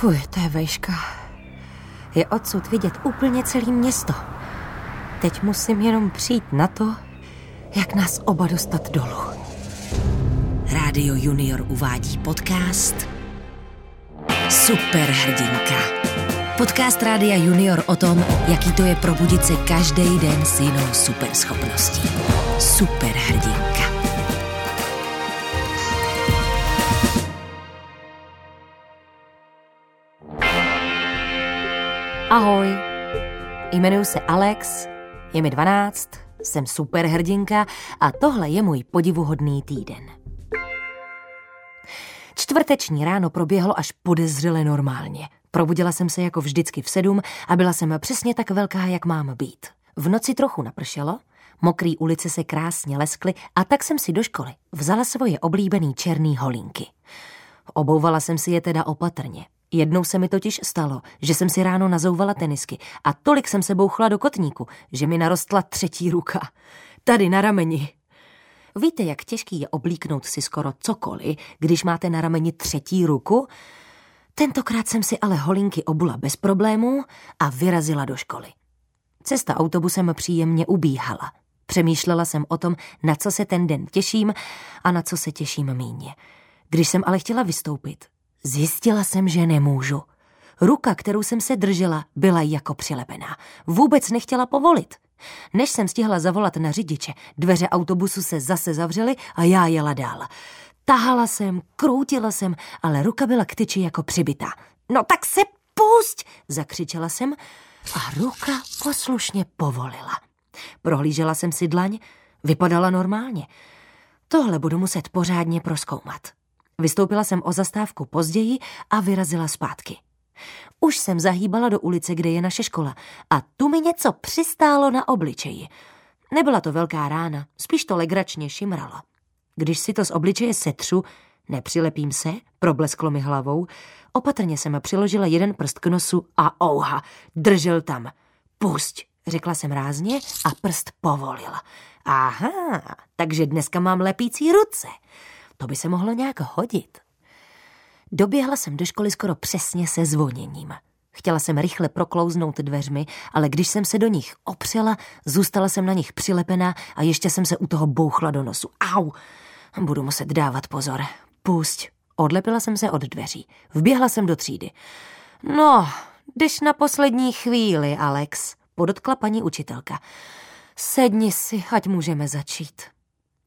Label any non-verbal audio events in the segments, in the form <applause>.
Fuj, to je vejška. Je odsud vidět úplně celé město. Teď musím jenom přijít na to, jak nás oba dostat dolů. Rádio Junior uvádí podcast Superhrdinka. Podcast Rádia Junior o tom, jaký to je probudit se každý den s jinou superschopností. Superhrdinka. Ahoj, jmenuji se Alex, je mi 12, jsem superhrdinka a tohle je můj podivuhodný týden. Čtvrteční ráno proběhlo až podezřele normálně. Probudila jsem se jako vždycky v sedm a byla jsem přesně tak velká, jak mám být. V noci trochu napršelo, mokrý ulice se krásně leskly a tak jsem si do školy vzala svoje oblíbený černý holinky. Obouvala jsem si je teda opatrně. Jednou se mi totiž stalo, že jsem si ráno nazouvala tenisky a tolik jsem se bouchla do kotníku, že mi narostla třetí ruka. Tady na rameni. Víte, jak těžký je oblíknout si skoro cokoliv, když máte na rameni třetí ruku? Tentokrát jsem si ale holinky obula bez problémů a vyrazila do školy. Cesta autobusem příjemně ubíhala. Přemýšlela jsem o tom, na co se ten den těším a na co se těším míně. Když jsem ale chtěla vystoupit, zjistila jsem, že nemůžu. Ruka, kterou jsem se držela, byla jako přilepená. Vůbec nechtěla povolit. Než jsem stihla zavolat na řidiče, dveře autobusu se zase zavřely a já jela dál. Tahala jsem, kroutila jsem, ale ruka byla k tyči jako přibitá. No tak se pusť, zakřičela jsem a ruka poslušně povolila. Prohlížela jsem si dlaň, vypadala normálně. Tohle budu muset pořádně proskoumat. Vystoupila jsem o zastávku později a vyrazila zpátky. Už jsem zahýbala do ulice, kde je naše škola a tu mi něco přistálo na obličeji. Nebyla to velká rána, spíš to legračně šimralo. Když si to z obličeje setřu, nepřilepím se, problesklo mi hlavou, opatrně jsem přiložila jeden prst k nosu a ouha, držel tam. Pusť, řekla jsem rázně a prst povolila. Aha, takže dneska mám lepící ruce. To by se mohlo nějak hodit. Doběhla jsem do školy skoro přesně se zvoněním. Chtěla jsem rychle proklouznout dveřmi, ale když jsem se do nich opřela, zůstala jsem na nich přilepená a ještě jsem se u toho bouchla do nosu. Au! Budu muset dávat pozor. Pusť. Odlepila jsem se od dveří. Vběhla jsem do třídy. No, jdeš na poslední chvíli, Alex, podotkla paní učitelka. Sedni si, ať můžeme začít.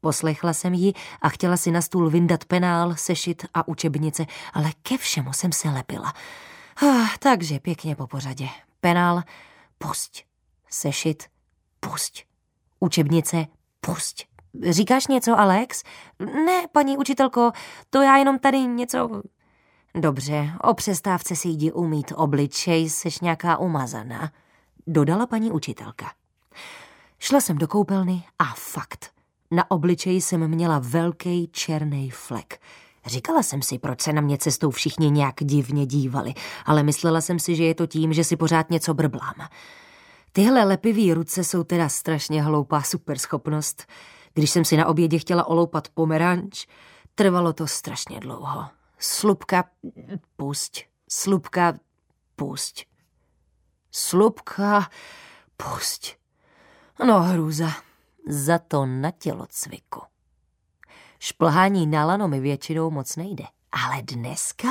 Poslechla jsem ji a chtěla si na stůl vyndat penál, sešit a učebnice, ale ke všemu jsem se lepila. Ah, takže pěkně po pořadě. Penál, pusť. Sešit, pusť. Učebnice, pusť. Říkáš něco, Alex? Ne, paní učitelko, to já jenom tady něco... Dobře, o přestávce si jdi umít obličej, seš nějaká umazaná, dodala paní učitelka. Šla jsem do koupelny a fakt, na obličeji jsem měla velký černý flek. Říkala jsem si, proč se na mě cestou všichni nějak divně dívali, ale myslela jsem si, že je to tím, že si pořád něco brblám. Tyhle lepivý ruce jsou teda strašně hloupá superschopnost. Když jsem si na obědě chtěla oloupat pomeranč, trvalo to strašně dlouho. Slupka, pusť, slupka, pusť. Slupka, pusť. No hrůza, za to na tělocviku. Šplhání na lano mi většinou moc nejde. Ale dneska?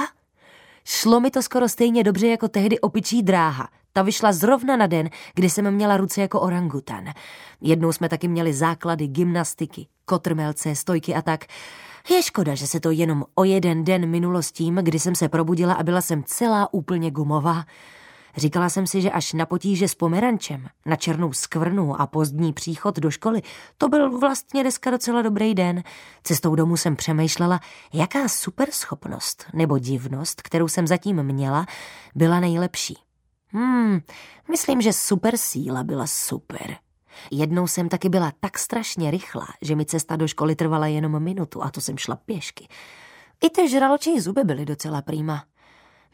Šlo mi to skoro stejně dobře jako tehdy opičí dráha. Ta vyšla zrovna na den, kdy jsem měla ruce jako orangutan. Jednou jsme taky měli základy gymnastiky, kotrmelce, stojky a tak. Je škoda, že se to jenom o jeden den minulo s tím, kdy jsem se probudila a byla jsem celá úplně gumová. Říkala jsem si, že až na potíže s pomerančem, na černou skvrnu a pozdní příchod do školy, to byl vlastně dneska docela dobrý den. Cestou domů jsem přemýšlela, jaká superschopnost nebo divnost, kterou jsem zatím měla, byla nejlepší. Hmm, myslím, že super síla byla super. Jednou jsem taky byla tak strašně rychlá, že mi cesta do školy trvala jenom minutu a to jsem šla pěšky. I ty žraločí zuby byly docela prýma.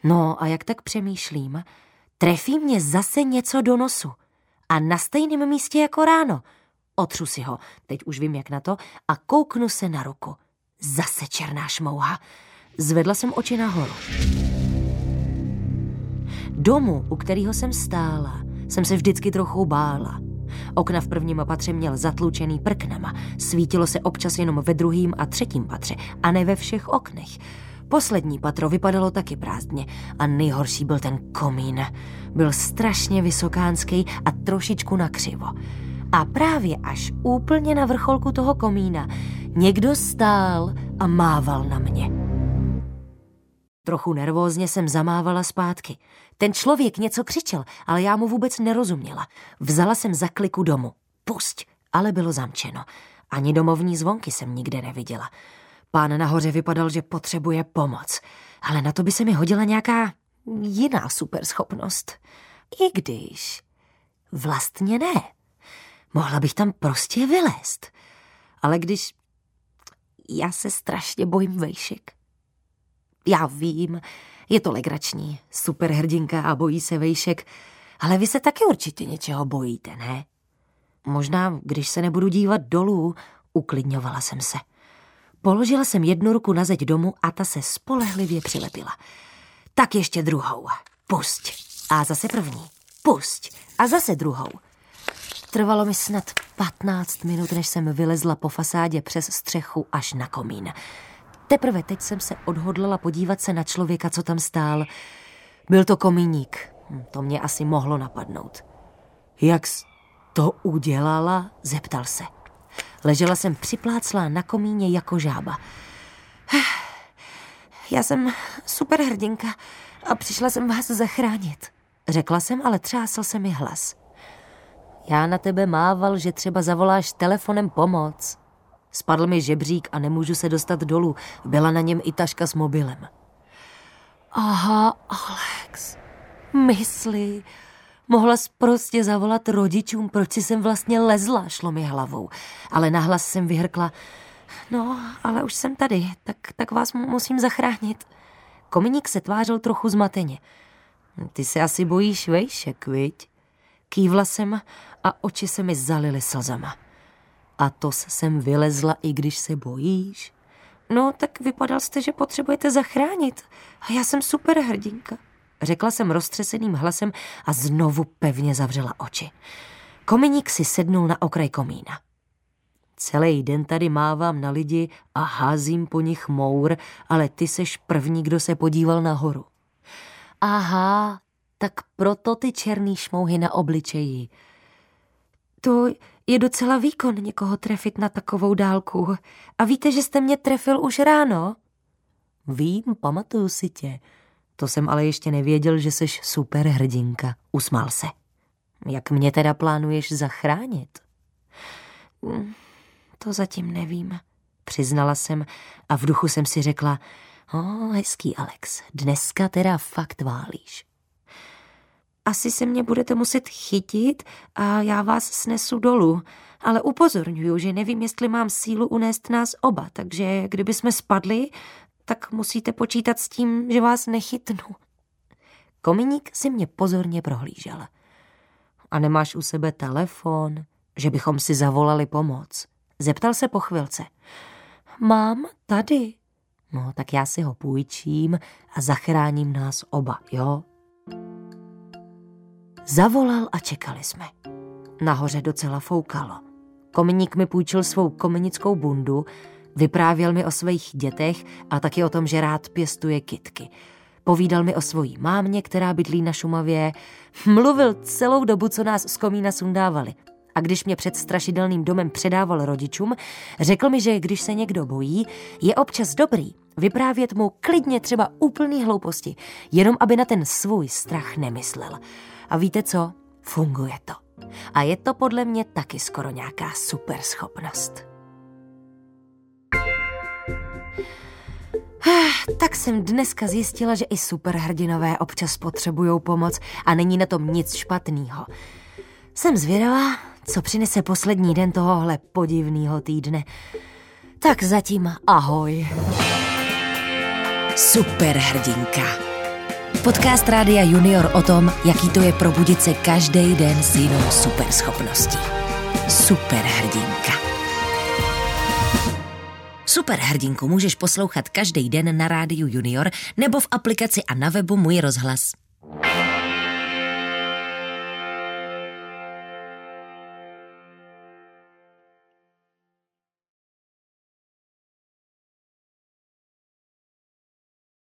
No a jak tak přemýšlím, trefí mě zase něco do nosu. A na stejném místě jako ráno. Otřu si ho, teď už vím jak na to, a kouknu se na ruku. Zase černá šmouha. Zvedla jsem oči nahoru. Domu, u kterého jsem stála, jsem se vždycky trochu bála. Okna v prvním patře měl zatlučený prknama. Svítilo se občas jenom ve druhém a třetím patře a ne ve všech oknech. Poslední patro vypadalo taky prázdně a nejhorší byl ten komín. Byl strašně vysokánský a trošičku nakřivo. A právě až úplně na vrcholku toho komína někdo stál a mával na mě. Trochu nervózně jsem zamávala zpátky. Ten člověk něco křičel, ale já mu vůbec nerozuměla. Vzala jsem za kliku domu. Pusť, ale bylo zamčeno. Ani domovní zvonky jsem nikde neviděla. Pán nahoře vypadal, že potřebuje pomoc. Ale na to by se mi hodila nějaká jiná superschopnost. I když... Vlastně ne. Mohla bych tam prostě vylézt. Ale když... Já se strašně bojím vejšek. Já vím, je to legrační, superhrdinka a bojí se vejšek, ale vy se taky určitě něčeho bojíte, ne? Možná, když se nebudu dívat dolů, uklidňovala jsem se. Položila jsem jednu ruku na zeď domu a ta se spolehlivě přilepila. Tak ještě druhou. Pusť. A zase první. Pusť. A zase druhou. Trvalo mi snad 15 minut, než jsem vylezla po fasádě přes střechu až na komín. Teprve teď jsem se odhodlala podívat se na člověka, co tam stál. Byl to komíník. Hm, to mě asi mohlo napadnout. Jak to udělala? Zeptal se. Ležela jsem připláclá na komíně jako žába. <sighs> Já jsem superhrdinka a přišla jsem vás zachránit. Řekla jsem, ale třásl se mi hlas. Já na tebe mával, že třeba zavoláš telefonem pomoc. Spadl mi žebřík a nemůžu se dostat dolů. Byla na něm i taška s mobilem. Aha, Alex, mysli, mohla prostě zavolat rodičům, proč si jsem vlastně lezla, šlo mi hlavou. Ale nahlas jsem vyhrkla, no, ale už jsem tady, tak, tak vás musím zachránit. Kominík se tvářil trochu zmateně. Ty se asi bojíš vejšek, viď? Kývla jsem a oči se mi zalily slzama. A to jsem vylezla, i když se bojíš. No, tak vypadal jste, že potřebujete zachránit. A já jsem super hrdinka. Řekla jsem roztřeseným hlasem a znovu pevně zavřela oči. Kominík si sednul na okraj komína. Celý den tady mávám na lidi a házím po nich mour, ale ty seš první, kdo se podíval nahoru. Aha, tak proto ty černý šmouhy na obličeji. To je docela výkon někoho trefit na takovou dálku. A víte, že jste mě trefil už ráno? Vím, pamatuju si tě. To jsem ale ještě nevěděl, že jsi super hrdinka. Usmál se. Jak mě teda plánuješ zachránit? Hm, to zatím nevím, přiznala jsem a v duchu jsem si řekla, o, oh, hezký Alex, dneska teda fakt válíš. Asi se mě budete muset chytit a já vás snesu dolů. Ale upozorňuju, že nevím, jestli mám sílu unést nás oba, takže kdyby jsme spadli, tak musíte počítat s tím, že vás nechytnu. Kominík si mě pozorně prohlížel. A nemáš u sebe telefon, že bychom si zavolali pomoc? Zeptal se po chvilce. Mám tady. No, tak já si ho půjčím a zachráním nás oba, jo? Zavolal a čekali jsme. Nahoře docela foukalo. Kominík mi půjčil svou kominickou bundu, vyprávěl mi o svých dětech a taky o tom, že rád pěstuje kitky. Povídal mi o svojí mámě, která bydlí na Šumavě. Mluvil celou dobu, co nás z komína sundávali. A když mě před strašidelným domem předával rodičům, řekl mi, že když se někdo bojí, je občas dobrý vyprávět mu klidně třeba úplný hlouposti, jenom aby na ten svůj strach nemyslel. A víte co? Funguje to. A je to podle mě taky skoro nějaká super Tak jsem dneska zjistila, že i superhrdinové občas potřebují pomoc a není na tom nic špatného. Jsem zvědavá, co přinese poslední den tohohle podivného týdne. Tak zatím ahoj. Superhrdinka. Podcast Rádia Junior o tom, jaký to je probudit se každý den s jinou superschopností. Superhrdinka. Superhrdinku můžeš poslouchat každý den na rádiu Junior nebo v aplikaci a na webu Můj rozhlas.